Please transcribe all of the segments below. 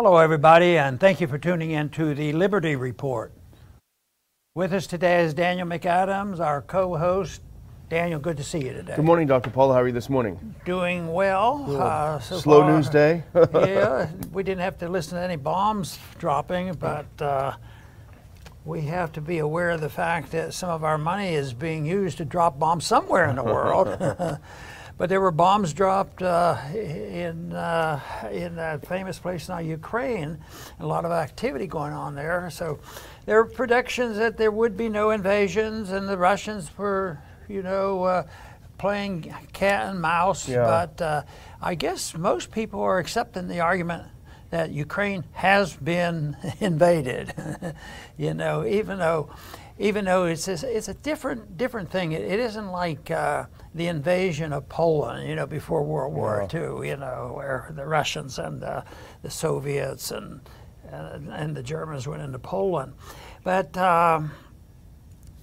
Hello, everybody, and thank you for tuning in to the Liberty Report. With us today is Daniel McAdams, our co host. Daniel, good to see you today. Good morning, Dr. Paul. How are you this morning? Doing well. Uh, so slow far. news day? yeah, we didn't have to listen to any bombs dropping, but uh, we have to be aware of the fact that some of our money is being used to drop bombs somewhere in the world. but there were bombs dropped uh, in uh, in that famous place now, Ukraine. A lot of activity going on there. So there were predictions that there would be no invasions, and the Russians were, you know. Uh, playing cat and mouse, yeah. but uh, I guess most people are accepting the argument that Ukraine has been invaded. you know, even though, even though it's a, it's a different different thing. it, it isn't like uh, the invasion of Poland. You know, before World War yeah. II. You know, where the Russians and uh, the Soviets and uh, and the Germans went into Poland. But um,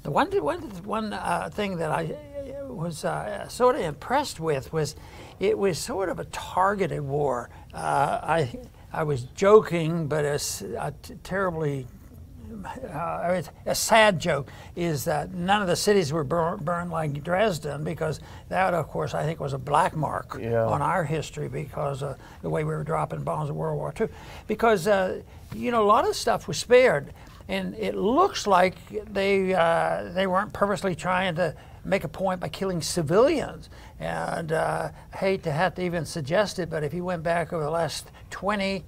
the one one one uh, thing that I was uh, sort of impressed with was it was sort of a targeted war. Uh, I I was joking, but a terribly uh, a sad joke is that none of the cities were bur- burned like Dresden because that, of course, I think was a black mark yeah. on our history because of the way we were dropping bombs in World War II. Because, uh, you know, a lot of stuff was spared. And it looks like they, uh, they weren't purposely trying to make a point by killing civilians. And uh, I hate to have to even suggest it, but if you went back over the last 20,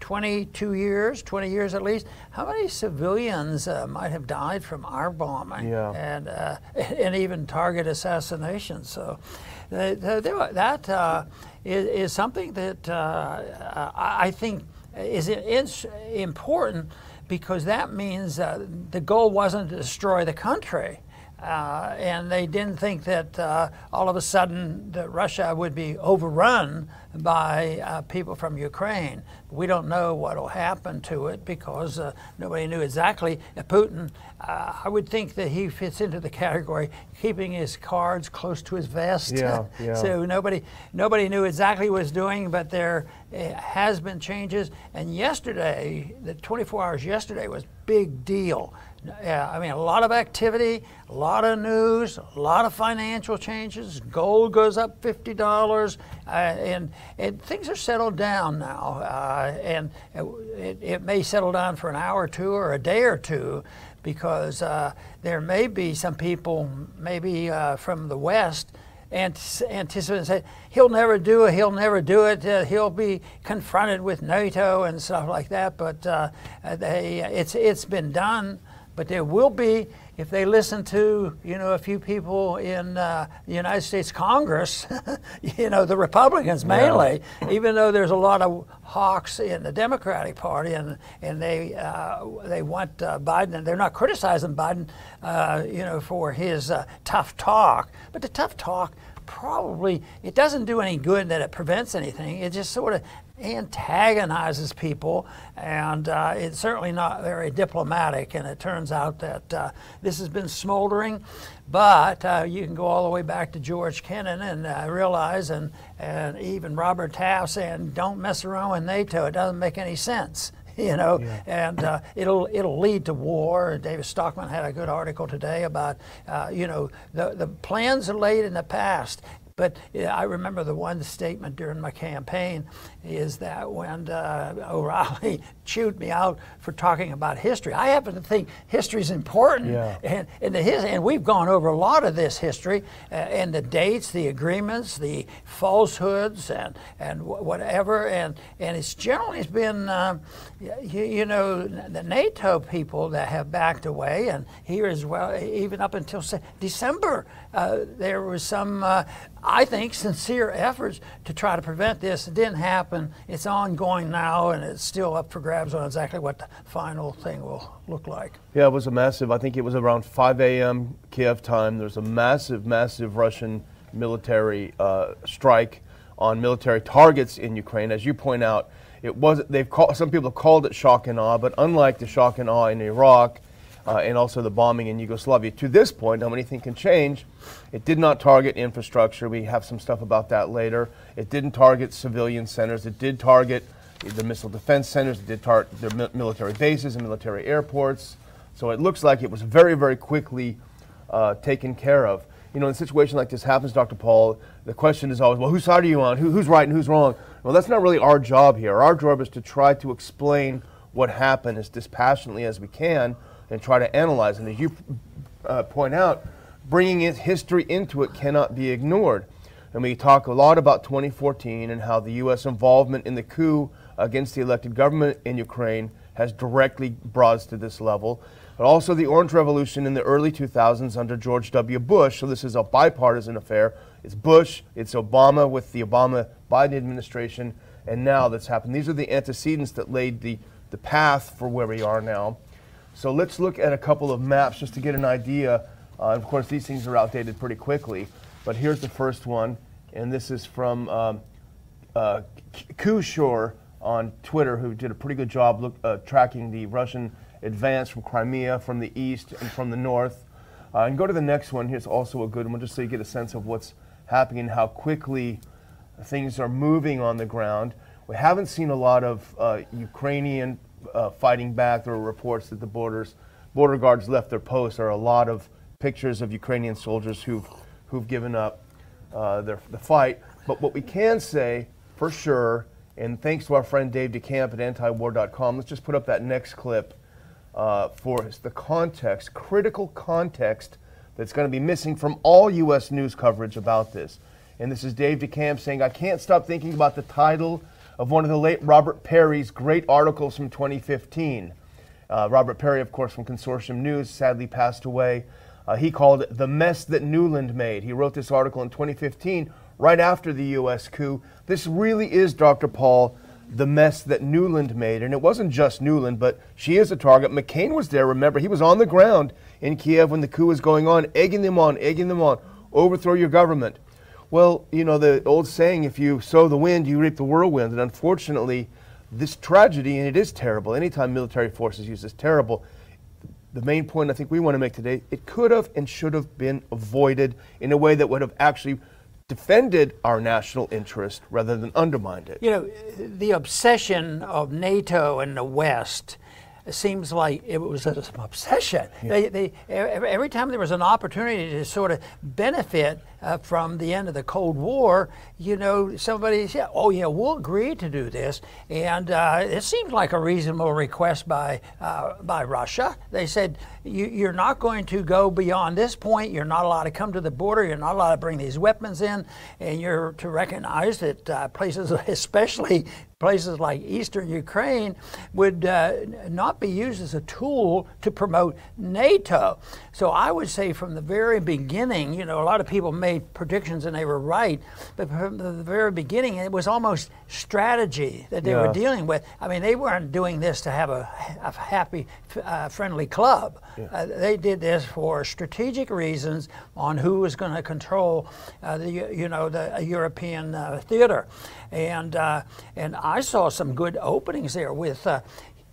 22 years, 20 years at least, how many civilians uh, might have died from our bombing yeah. and, uh, and even target assassinations? So that uh, is, is, something that uh, I think is, is important because that means the goal wasn't to destroy the country. Uh, and they didn't think that uh, all of a sudden that Russia would be overrun by uh, people from Ukraine. We don't know what will happen to it because uh, nobody knew exactly. Uh, Putin, uh, I would think that he fits into the category keeping his cards close to his vest. Yeah, yeah. so nobody nobody knew exactly what he was doing, but there has been changes. And yesterday, the 24 hours yesterday was big deal. Yeah, I mean, a lot of activity, a lot of news, a lot of financial changes. Gold goes up fifty dollars, uh, and, things are settled down now. Uh, and it, it, may settle down for an hour or two or a day or two, because uh, there may be some people, maybe uh, from the West, anticipate say he'll never do it, he'll never do it, uh, he'll be confronted with NATO and stuff like that. But uh, they, it's it's been done. But there will be, if they listen to, you know, a few people in uh, the United States Congress, you know, the Republicans mainly, yeah. even though there's a lot of hawks in the Democratic Party and, and they, uh, they want uh, Biden, and they're not criticizing Biden, uh, you know, for his uh, tough talk. But the tough talk probably it doesn't do any good that it prevents anything. It just sort of antagonizes people, and uh, it's certainly not very diplomatic. And it turns out that uh, this has been smoldering, but uh, you can go all the way back to George Kennan and uh, realize, and, and even Robert Taft saying, "Don't mess around with NATO. It doesn't make any sense." you know, yeah. and uh, it'll it'll lead to war. David Stockman had a good article today about, uh, you know, the the plans are laid in the past, but I remember the one statement during my campaign is that when uh, O'Reilly chewed me out for talking about history, I happen to think history is important, yeah. and and, the his, and we've gone over a lot of this history uh, and the dates, the agreements, the falsehoods, and and whatever, and and it's generally been, uh, you, you, know, the NATO people that have backed away, and here as well, even up until December, uh, there was some uh, I think, sincere efforts to try to prevent this. It didn't happen. It's ongoing now, and it's still up for grabs on exactly what the final thing will look like. Yeah, it was a massive, I think it was around 5 a.m. Kiev time. There's a massive, massive Russian military uh, strike on military targets in Ukraine. As you point out, it was they've called some people have called it shock and awe, but unlike the shock and awe in Iraq, uh, and also the bombing in Yugoslavia. To this point, how anything can change, it did not target infrastructure. We have some stuff about that later. It didn't target civilian centers. It did target the missile defense centers, the tar- their mi- military bases and military airports. So it looks like it was very, very quickly uh, taken care of. You know, in a situation like this happens, Dr. Paul, the question is always, well, whose side are you on? Who, who's right and who's wrong? Well, that's not really our job here. Our job is to try to explain what happened as dispassionately as we can and try to analyze. And as you uh, point out, bringing in history into it cannot be ignored. And we talk a lot about 2014 and how the U.S. involvement in the coup against the elected government in Ukraine has directly brought us to this level. But also the Orange Revolution in the early 2000s under George W. Bush. So this is a bipartisan affair. It's Bush, it's Obama with the Obama Biden administration, and now that's happened. These are the antecedents that laid the, the path for where we are now. So let's look at a couple of maps just to get an idea. Uh, of course, these things are outdated pretty quickly, but here's the first one, and this is from um, uh, on Twitter, who did a pretty good job look, uh, tracking the Russian advance from Crimea, from the east, and from the north. Uh, and go to the next one. Here's also a good one, just so you get a sense of what's happening, and how quickly things are moving on the ground. We haven't seen a lot of uh, Ukrainian uh, fighting back. There reports that the borders, border guards left their posts. There are a lot of pictures of Ukrainian soldiers who've, who've given up uh, their, the fight. But what we can say for sure, and thanks to our friend Dave DeCamp at antiwar.com, let's just put up that next clip uh, for us. The context, critical context that's going to be missing from all U.S. news coverage about this. And this is Dave DeCamp saying, I can't stop thinking about the title of one of the late Robert Parry's great articles from 2015. Uh, Robert Perry, of course, from Consortium News, sadly passed away. Uh, he called it The Mess That Nuland Made. He wrote this article in 2015, right after the U.S. coup. This really is, Dr. Paul, the mess that Nuland made. And it wasn't just Nuland, but she is a target. McCain was there, remember. He was on the ground in Kiev when the coup was going on, egging them on, egging them on, overthrow your government. Well, you know, the old saying, if you sow the wind, you reap the whirlwind. And unfortunately, this tragedy, and it is terrible, anytime military forces use this, terrible. The main point I think we want to make today, it could have and should have been avoided in a way that would have actually defended our national interest rather than undermined it. You know, the obsession of NATO and the West seems like it was an obsession. Yeah. They, they, every time there was an opportunity to sort of benefit uh, from the end of the Cold War, you know, somebody said, "Oh yeah, we'll agree to do this," and uh, it seemed like a reasonable request by uh, by Russia. They said, you, are not going to go beyond this point. You're not allowed to come to the border. You're not allowed to bring these weapons in, and you're to recognize that uh, places, especially places like eastern Ukraine would uh, not be used as a tool to promote NATO. So I would say from the very beginning, you know, a lot of people made predictions and they were right, but from the very beginning, it was almost strategy that they yeah. were dealing with. I mean, they weren't doing this to have a, a happy, uh, friendly club. Yeah. Uh, they did this for strategic reasons on who was going to control uh, the, you know, the European uh, theater. And, uh, and I saw some good openings there with, uh,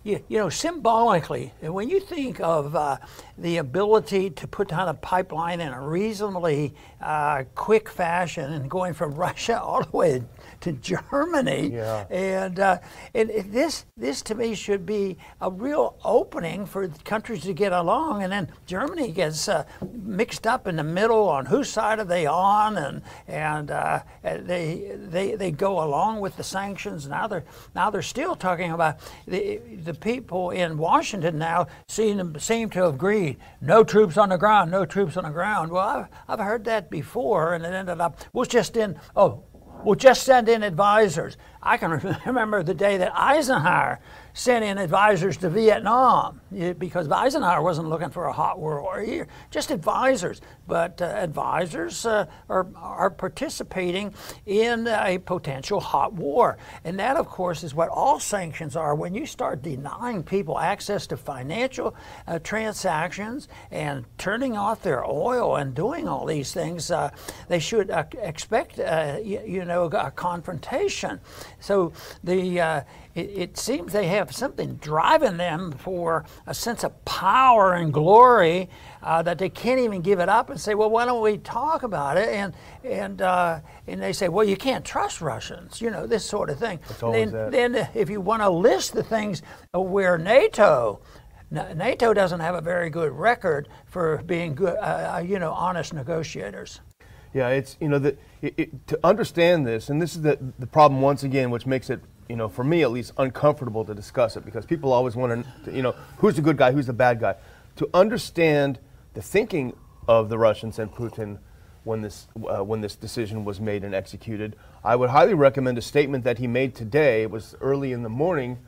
you, you, know, symbolically, when you think of uh, the ability to put down a pipeline in a reasonably uh, quick fashion and going from Russia all the way to Germany. Yeah. And, uh, and this, this to me should be a real opening for countries to get along. And then Germany gets uh, mixed up in the middle on whose side are they on, and, and uh, they, they, they go along with the sanctions. Now they're, now they're still talking about the, the people in Washington now seem, seem to agreed: no troops on the ground, no troops on the ground. Well, I've, I've heard that before, and it ended up, was just in, oh, We'll just send in advisors. I can remember the day that Eisenhower sent in advisors to Vietnam because Eisenhower wasn't looking for a hot War here, just advisors. But uh, advisors uh, are, are participating in a potential hot war. And that, of course, is what all sanctions are. When you start denying people access to financial uh, transactions and turning off their oil and doing all these things, uh, they should uh, expect, uh, you, you know, a confrontation. So the uh, it, it, seems they have something driving them for a sense of power and glory uh, that they can't even give it up and say, well, why don't we talk about it? And and uh, and they say, well, you can't trust Russians, you know, this sort of thing. Then, then if you want to list the things where NATO NATO doesn't have a very good record for being good, uh, uh, you know, honest negotiators. Yeah, it's you know it, to understand this, and this is the the problem once again, which makes it you know for me at least uncomfortable to discuss it because people always want to you know who's the good guy, who's the bad guy. To understand the thinking of the Russians and Putin when this uh, when this decision was made and executed, I would highly recommend a statement that he made today. It was early in the morning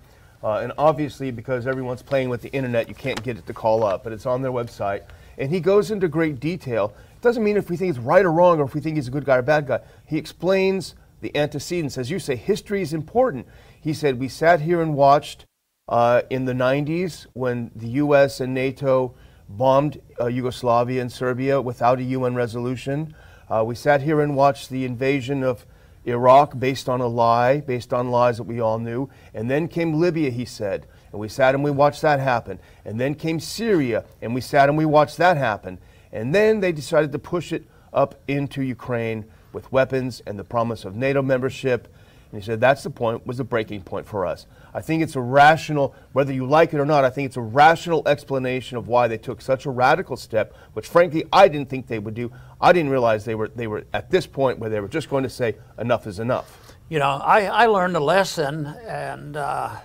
uh, and obviously, because everyone's playing with the internet, you can't get it to call up, but it's on their website. And he goes into great detail. Doesn't mean if we think he's right or wrong or if we think he's a good guy or bad guy. He explains the antecedents. As you say, history is important. He said, We sat here and watched uh, in the 90s when the US and NATO bombed uh, Yugoslavia and Serbia without a UN resolution. Uh, we sat here and watched the invasion of Iraq based on a lie, based on lies that we all knew. And then came Libya, he said. And we sat and we watched that happen. And then came Syria, and we sat and we watched that happen. And then they decided to push it up into Ukraine with weapons and the promise of NATO membership and he said that's the point, was the breaking point for us. I think it's a rational, whether you like it or not, I think it's a rational explanation of why they took such a radical step, which frankly I didn't think they would do. I didn't realize they were, they were at this point where they were just going to say enough is enough. You know, I, I learned a lesson and uh,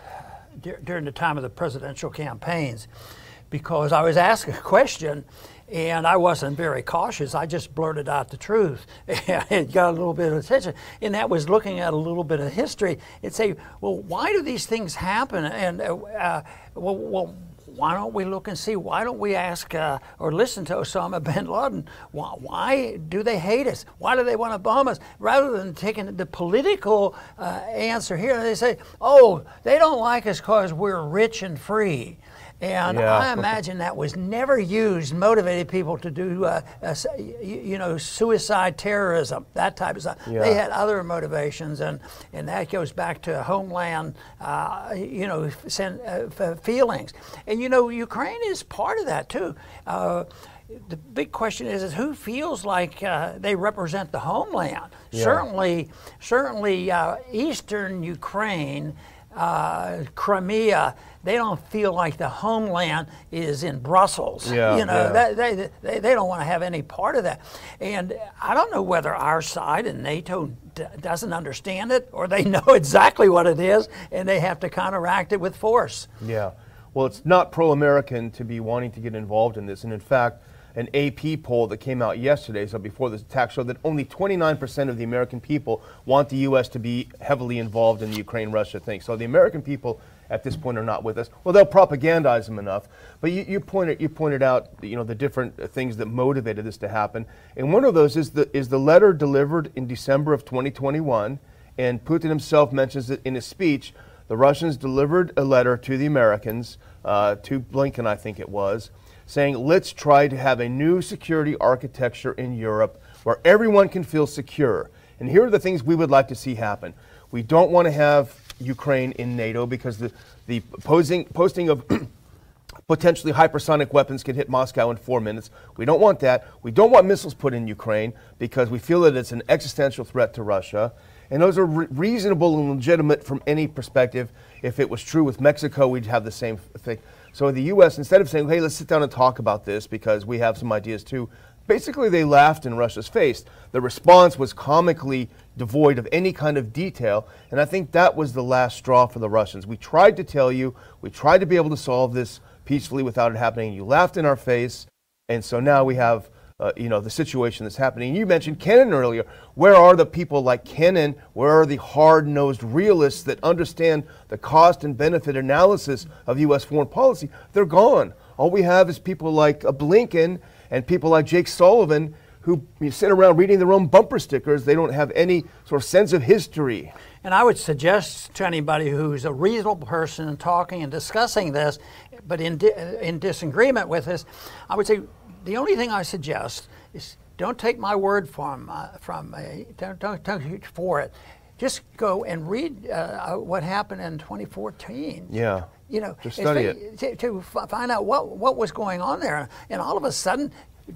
d- during the time of the presidential campaigns because I was asked a question and I wasn't very cautious. I just blurted out the truth. it got a little bit of attention. And that was looking at a little bit of history and say, well, why do these things happen? And, uh, uh, well, well, why don't we look and see? Why don't we ask uh, or listen to Osama bin Laden? Why, why, do they hate us? Why do they want to bomb us? Rather than taking the political uh, answer here, they say, oh, they don't like us because we're rich and free. And yeah. I imagine that was never used, motivated people to do, uh, uh, you know, suicide terrorism, that type of stuff. Yeah. They had other motivations, and, and that goes back to homeland, uh, you know, uh, feelings. And, you know, Ukraine is part of that, too uh, the big question is, is who feels like uh, they represent the homeland? Yeah. Certainly, certainly, uh, eastern Ukraine uh, Crimea, they don't feel like the homeland is in Brussels. Yeah, you know, yeah. that, they, they, they don't want to have any part of that. And I don't know whether our side and NATO d- doesn't understand it or they know exactly what it is and they have to counteract it with force. Yeah. Well, it's not pro American to be wanting to get involved in this. And in fact, an AP poll that came out yesterday, so before this attack, showed that only 29% of the American people want the U.S. to be heavily involved in the Ukraine-Russia thing. So the American people at this point are not with us. Well, they'll propagandize them enough. But you, you, pointed, you pointed out, you know, the different things that motivated this to happen. And one of those is the, is the letter delivered in December of 2021. And Putin himself mentions it in his speech. The Russians delivered a letter to the Americans, uh, to Blinken, I think it was, saying, let's try to have a new security architecture in Europe where everyone can feel secure. And here are the things we would like to see happen. We don't want to have Ukraine in NATO because the, the posing, posting of potentially hypersonic weapons can hit Moscow in four minutes. We don't want that. We don't want missiles put in Ukraine because we feel that it's an existential threat to Russia. And those are re- reasonable and legitimate from any perspective. If it was true with Mexico, we'd have the same thing. So the U.S., instead of saying, hey, let's sit down and talk about this because we have some ideas too, basically they laughed in Russia's face. The response was comically devoid of any kind of detail, and I think that was the last straw for the Russians. We tried to tell you, we tried to be able to solve this peacefully without it happening. You laughed in our face, and so now we have uh, you know, the situation that's happening. You mentioned Kennan earlier. Where are the people like Kennan? Where are the hard-nosed realists that understand the cost and benefit analysis of U.S. foreign policy? They're gone. All we have is people like uh, Blinken and people like Jake Sullivan who sit around reading their own bumper stickers. They don't have any sort of sense of history. And I would suggest to anybody who's a reasonable person talking and discussing this, but in, di- in disagreement with this, I would say the only thing I suggest is don't take my word from uh, from uh, don't, don't don't for it. Just go and read uh, what happened in 2014. Yeah. You know, Just study it. To, to find out what what was going on there, and all of a sudden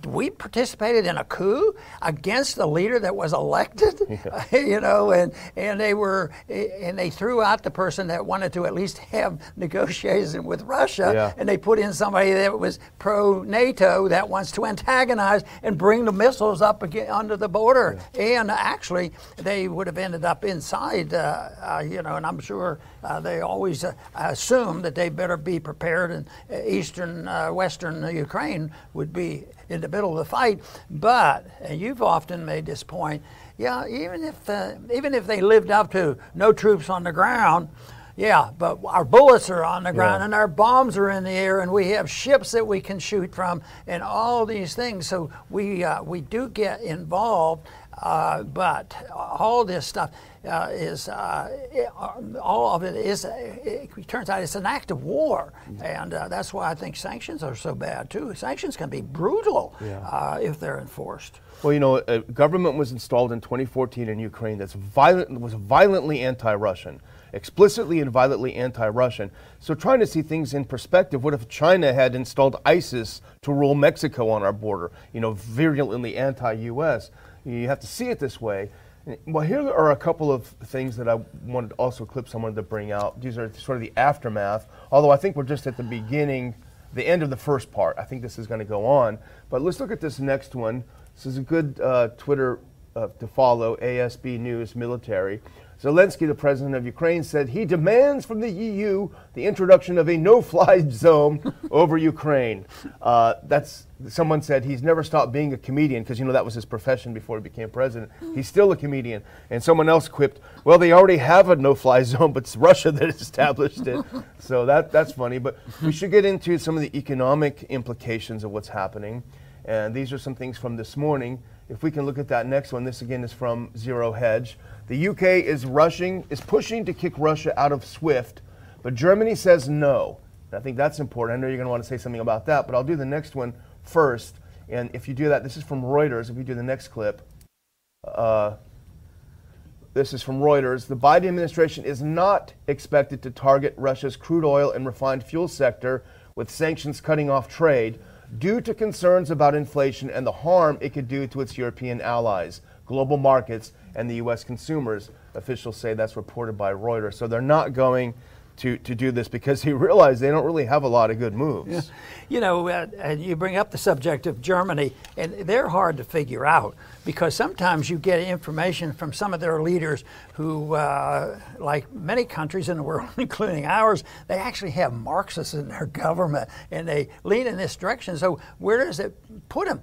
we participated in a coup against the leader that was elected, yeah. you know, and, and they were and they threw out the person that wanted to at least have negotiations with Russia, yeah. and they put in somebody that was pro NATO that wants to antagonize and bring the missiles up again under the border. Yeah. And actually, they would have ended up inside, uh, uh, you know, and I'm sure uh, they always uh, assume that they better be prepared, and uh, eastern, uh, western Ukraine would be in the middle of the fight. But and you've often made this point. Yeah, even if uh, even if they lived up to no troops on the ground, yeah, but our bullets are on the ground yeah. and our bombs are in the air, and we have ships that we can shoot from, and all these things. So we uh, we do get involved, uh, but all this stuff uh, is uh, it, all of it is. It turns out it's an act of war, and uh, that's why I think sanctions are so bad too. Sanctions can be brutal yeah. Uh, if they're enforced. Well, you know, a government was installed in 2014 in Ukraine that's violent was violently anti-Russian explicitly and violently anti Russian. So, trying to see things in perspective, what if China had installed ISIS to rule Mexico on our border, you know, virulently anti US? You have to see it this way. Well, here are a couple of things that I wanted also clips I wanted to bring out. These are sort of the aftermath, although I think we're just at the beginning, the end of the first part. I think this is going to go on. But let's look at this next one. This is a good uh, Twitter uh, to follow, ASB News Military. Zelensky, the president of Ukraine, said he demands from the EU the introduction of a no-fly zone over Ukraine. Uh, that's someone said he's never stopped being a comedian because you know that was his profession before he became president. He's still a comedian. And someone else quipped, "Well, they already have a no-fly zone, but it's Russia that established it." so that that's funny. But we should get into some of the economic implications of what's happening. And these are some things from this morning. If we can look at that next one, this again is from Zero Hedge. The UK is rushing, is pushing to kick Russia out of SWIFT, but Germany says no. And I think that's important. I know you're going to want to say something about that, but I'll do the next one first. And if you do that, this is from Reuters. If you do the next clip, uh, this is from Reuters. The Biden administration is not expected to target Russia's crude oil and refined fuel sector with sanctions cutting off trade due to concerns about inflation and the harm it could do to its European allies, global markets, and the U.S. consumers. Officials say that's reported by Reuters. So they're not going to, to do this because he realized they don't really have a lot of good moves. Yeah. You know, uh, and you bring up the subject of Germany, and they're hard to figure out because sometimes you get information from some of their leaders who, uh, like many countries in the world, including ours, they actually have Marxists in their government and they lean in this direction. So, where does it put them?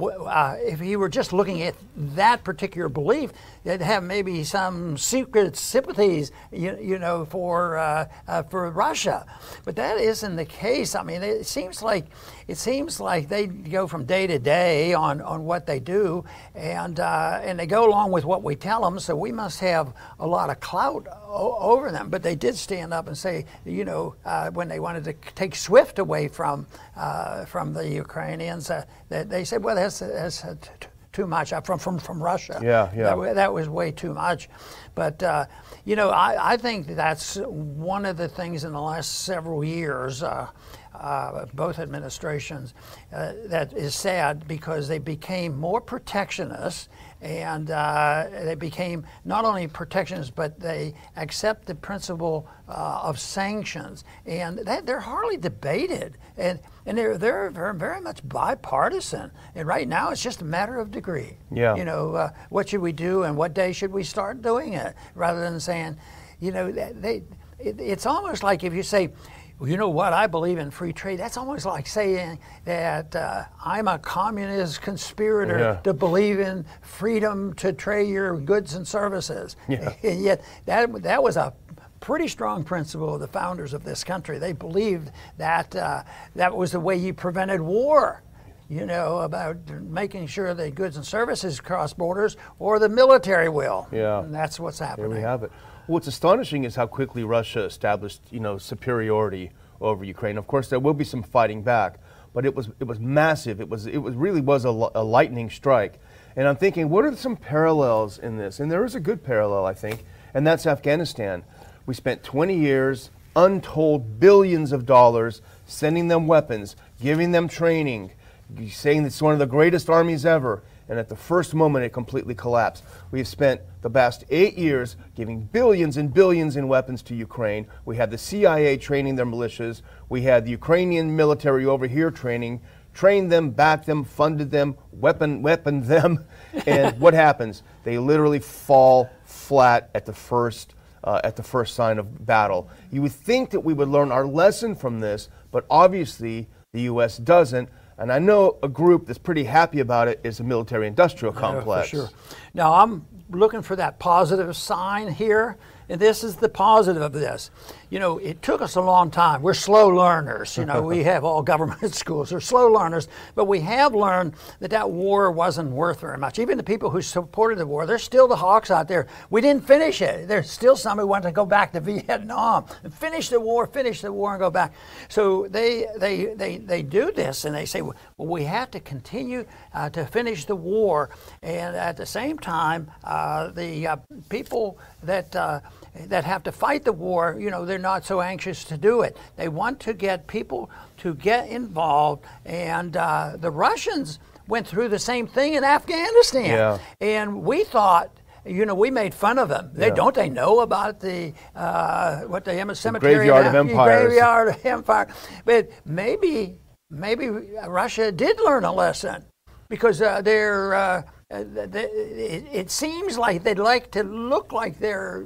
Uh, if he were just looking at that particular belief, they'd have maybe some secret sympathies, you, you know, for uh, uh, for Russia. But that isn't the case. I mean, it seems like it seems like they go from day to day on, on what they do, and uh, and they go along with what we tell them. So we must have a lot of clout o- over them. But they did stand up and say, you know, uh, when they wanted to take SWIFT away from uh, from the Ukrainians, they, they said, well, that's, that's t- too much uh, from from from Russia. Yeah, yeah. That, that was way too much. But uh, you know, I, I think that's one of the things in the last several years. Uh, uh, both administrations, uh, that is sad because they became more protectionist and uh, they became not only protectionists, but they accept the principle uh, of sanctions, and that, they're hardly debated, and and they're they're very, very much bipartisan. And right now, it's just a matter of degree. Yeah. You know, uh, what should we do, and what day should we start doing it, rather than saying, you know, they. It, it's almost like if you say, well, you know what? I believe in free trade. That's almost like saying that uh, I'm a communist conspirator yeah. to believe in freedom to trade your goods and services. Yeah. And yet, that, that was a pretty strong principle of the founders of this country. They believed that uh, that was the way you prevented war you know, about making sure that goods and services cross borders or the military will. Yeah. And that's what's happening. Here we have it. What's astonishing is how quickly Russia established, you know, superiority over Ukraine. Of course, there will be some fighting back, but it was it was massive. It was it was really was a, a lightning strike. And I'm thinking, what are some parallels in this? And there is a good parallel, I think, and that's Afghanistan. We spent 20 years, untold billions of dollars, sending them weapons, giving them training, saying it's one of the greatest armies ever and at the first moment it completely collapsed. We've spent the past eight years giving billions and billions in weapons to Ukraine. We had the CIA training their militias. We had the Ukrainian military over here training, trained them, backed them, funded them, weapon weaponed them. And what happens? They literally fall flat at the first uh, at the first sign of battle. You would think that we would learn our lesson from this, but obviously the U.S. doesn't. And I know a group that's pretty happy about it is the military industrial complex. Yeah, for sure. Now, I'm looking for that positive sign here. And this is the positive of this. You know, it took us a long time. We're slow learners. You know, we have all government schools. We're slow learners, but we have learned that that war wasn't worth very much. Even the people who supported the war, there's still the hawks out there. We didn't finish it. There's still some who want to go back to Vietnam and finish the war, finish the war, and go back. So they they they they do this, and they say, well, we have to continue uh, to finish the war, and at the same time, uh, the uh, people that uh, that have to fight the war, you know, they're not so anxious to do it. They want to get people to get involved, and uh, the Russians went through the same thing in Afghanistan. Yeah. And we thought, you know, we made fun of them. They Yeah. don't they know about the uh, what the Emma Cemetery graveyard of empires. Graveyard of empire. But maybe maybe Russia did learn a lesson because uh, they're. Uh, it seems like they'd like to look like they're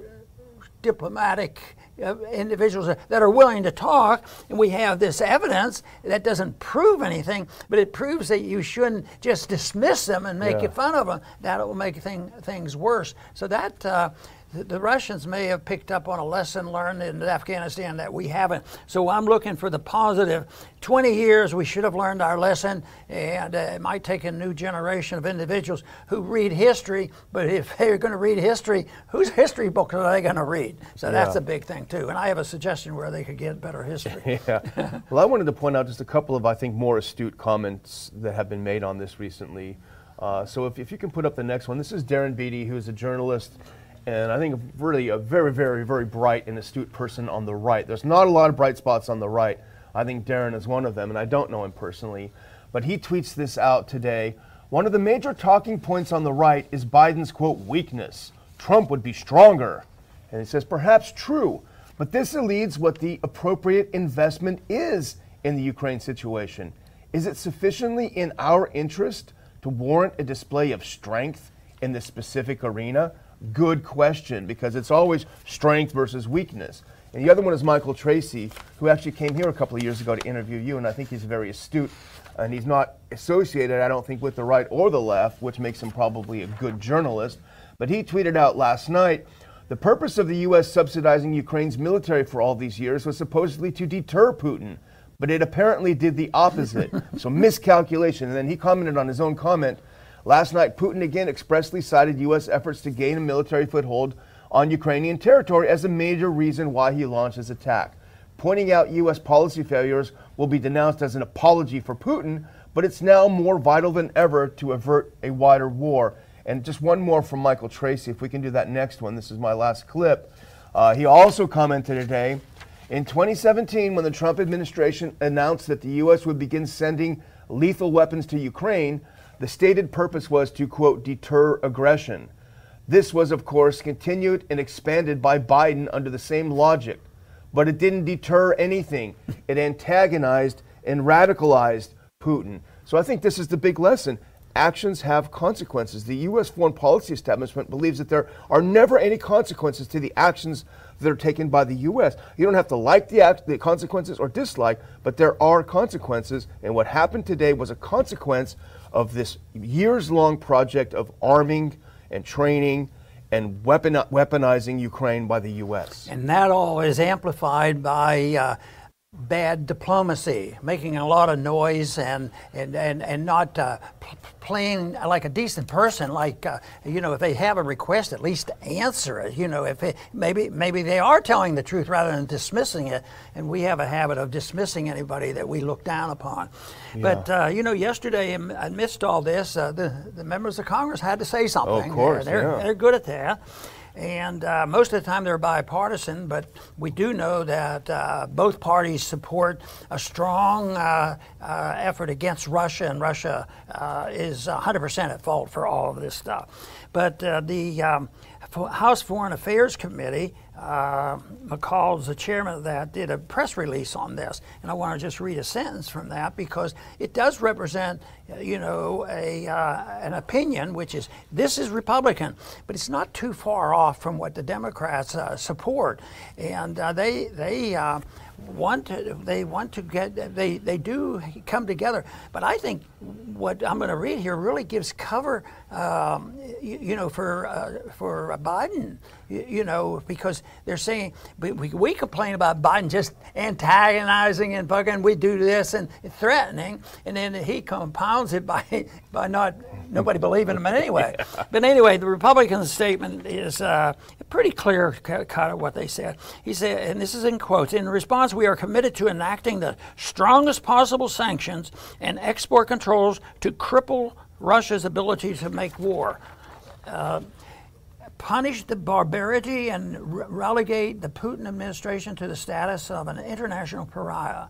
diplomatic uh, individuals that are willing to talk, and we have this evidence that doesn't prove anything, but it proves that you shouldn't just dismiss them and make Yeah. fun of them. That will make thing, things worse. So that. Uh, the- Russians may have picked up on a lesson learned in Afghanistan that we haven't. So I'm looking for the positive. 20 years, we should have learned our lesson, and uh, it might take a new generation of individuals who read history. But if they're going to read history, whose history book are they going to read? So that's Yeah. a big thing too. And I have a suggestion where they could get better history. Yeah. well, I wanted to point out just a couple of, I think, more astute comments that have been made on this recently. Uh, so if, if you can put up the next one, this is Darren Beattie, who is a journalist and I think really a very, very, very bright and astute person on the right. There's not a lot of bright spots on the right. I think Darren is one of them, and I don't know him personally. But he tweets this out today. One of the major talking points on the right is Biden's quote, weakness. Trump would be stronger. And he says, perhaps true, but this eludes what the appropriate investment is in the Ukraine situation. Is it sufficiently in our interest to warrant a display of strength in this specific arena? Good question, because it's always strength versus weakness. And the other one is Michael Tracey, who actually came here a couple of years ago to interview you, and I think he's very astute. And he's not associated, I don't think, with the right or the left, which makes him probably a good journalist. But he tweeted out last night the purpose of the U.S. subsidizing Ukraine's military for all these years was supposedly to deter Putin, but it apparently did the opposite. so miscalculation. And then he commented on his own comment. Last night, Putin again expressly cited U.S. efforts to gain a military foothold on Ukrainian territory as a major reason why he launched his attack. Pointing out U.S. policy failures will be denounced as an apology for Putin, but it's now more vital than ever to avert a wider war. And just one more from Michael Tracey, if we can do that next one. This is my last clip. Uh, he also commented today in 2017, when the Trump administration announced that the U.S. would begin sending lethal weapons to Ukraine, the stated purpose was to, quote, deter aggression. This was, of course, continued and expanded by Biden under the same logic. But it didn't deter anything, it antagonized and radicalized Putin. So I think this is the big lesson. Actions have consequences. The U.S. foreign policy establishment believes that there are never any consequences to the actions that are taken by the U.S. You don't have to like the, act, the consequences or dislike, but there are consequences. And what happened today was a consequence of this years long project of arming and training and weapon, weaponizing Ukraine by the U.S. And that all is amplified by uh, bad diplomacy, making a lot of noise and and and, and not uh, playing like a decent person. Like uh, you know, if they have a request, at least answer it. You know, if it, maybe maybe they are telling the truth rather than dismissing it. And we have a habit of dismissing anybody that we look down upon. Yeah. But uh, you know, yesterday amidst all this, uh, the the members of Congress had to say something. Oh, of course, they're, yeah. they're good at that and uh, most of the time they're bipartisan, but we do know that uh, both parties support a strong uh, uh effort against Russia, and Russia uh, is 100% at fault for all of this stuff. But uh, the um, House Foreign Affairs Committee uh, McCaul's the chairman of that, did a press release on this, and I want to just read a sentence from that because it does represent, you know, a uh, an opinion which is this is Republican, but it's not too far off from what the Democrats uh, support, and uh, they they uh, want to they want to get they they do come together. But i think what i'm going to read here really gives cover um, you, you, know for uh, for biden you, know because they're saying we, we complain about biden just antagonizing and fucking we do this and threatening and then he compounds it by by not nobody believing him anyway yeah. but anyway the republican statement is uh, pretty clear cut of what they said he said and this is in quotes in response we are committed to enacting the strongest possible sanctions and export controls to cripple Russia's ability to make war. Uh, punish the barbarity and relegate the Putin administration to the status of an international pariah.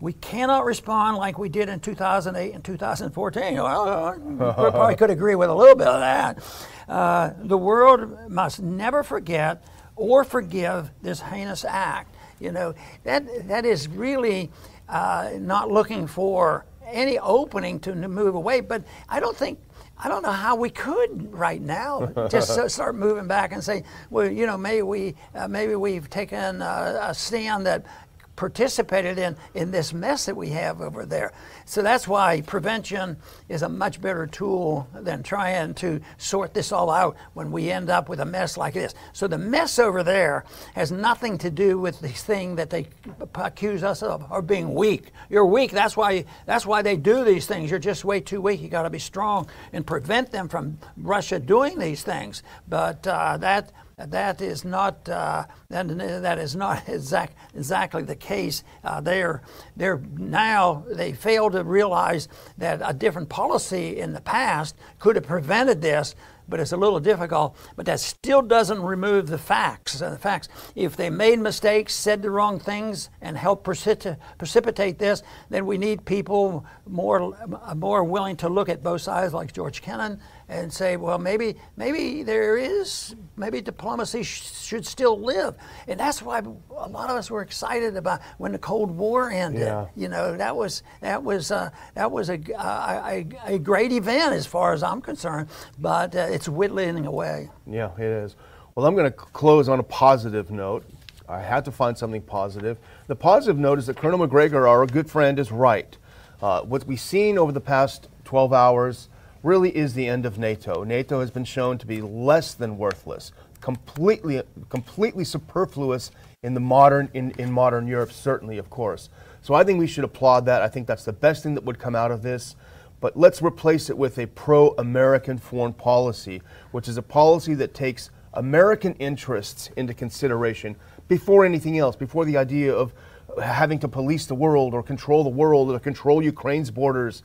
We cannot respond like we did in 2008 and 2014. Well, we probably could agree with a little bit of that. Uh, the world must never forget or forgive this heinous act. You know, that, that is really uh, not looking for any opening to move away. But I don't think I don't know how we could right now just start moving back and say, well, you know, maybe we uh, maybe we've taken a, a stand that participated in, in this mess that we have over there. So that's why prevention is a much better tool than trying to sort this all out when we end up with a mess like this. So the mess over there has nothing to do with the thing that they accuse us of, or being weak. You're weak. That's why, that's why they do these things. You're just way too weak. You got to be strong and prevent them from Russia doing these things. But uh, that that is not uh, that, that is not exact, exactly the case. Uh, they're they're now they fail to realize that a different policy in the past could have prevented this but it's a little difficult. But that still doesn't remove the facts. Uh, the facts. If they made mistakes, said the wrong things, and helped precipit- precipitate this, then we need people more more willing to look at both sides, like George Kennan, and say, well, maybe maybe there is maybe diplomacy sh- should still live, and that's why a lot of us were excited about when the Cold War ended. Yeah. You know, that was that was uh, that was a, a, a, great event as far as I'm concerned, but uh, it's whittling away. Yeah, it is. Well, I'm going to close on a positive note. I had to find something positive. The positive note is that Colonel Macgregor, our good friend, is right. Uh, what we've seen over the past 12 hours really is the end of NATO. NATO has been shown to be less than worthless, completely, completely superfluous in the modern in, in modern Europe, certainly, of course. So I think we should applaud that. I think that's the best thing that would come out of this but let's replace it with a pro American foreign policy, which is a policy that takes American interests into consideration before anything else, before the idea of having to police the world or control the world or control Ukraine's borders.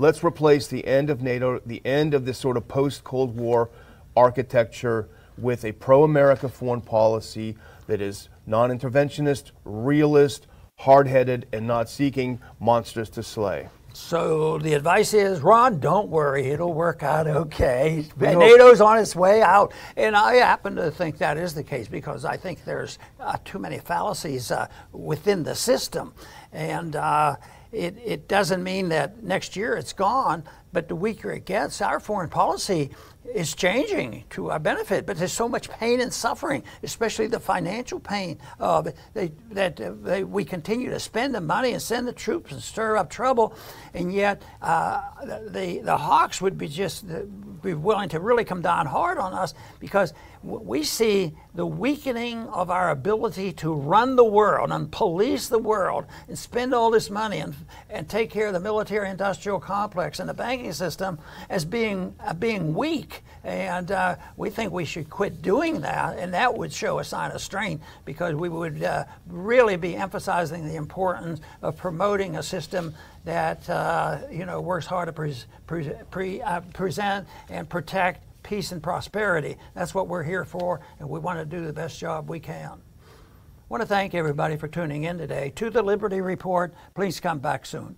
Let's replace the end of NATO, the end of this sort of post Cold War architecture with a pro America foreign policy that is non interventionist, realist, hard headed, and not seeking monsters to slay. So the advice is, Ron, don't worry, it'll work out okay. NATO's on its way out, and I happen to think that is the case because I think there's uh, too many fallacies uh, within the system, and uh, it, it doesn't mean that next year it's gone. But the weaker it gets, our foreign policy is changing to our benefit, but there's so much pain and suffering, especially the financial pain it, they, that uh, they, we continue to spend the money and send the troops and stir up trouble, and yet uh, the the hawks would be just uh, be willing to really come down hard on us because we see the weakening of our ability to run the world and police the world and spend all this money and, and take care of the military industrial complex and the banking system as being, uh, being weak. And uh, we think we should quit doing that, and that would show a sign of strength because we would uh, really be emphasizing the importance of promoting a system that uh, you know works hard to pre pre uh, present and protect peace and prosperity. That's what we're here for, and we want to do the best job we can. I want to thank everybody for tuning in today to the Liberty Report. Please come back soon.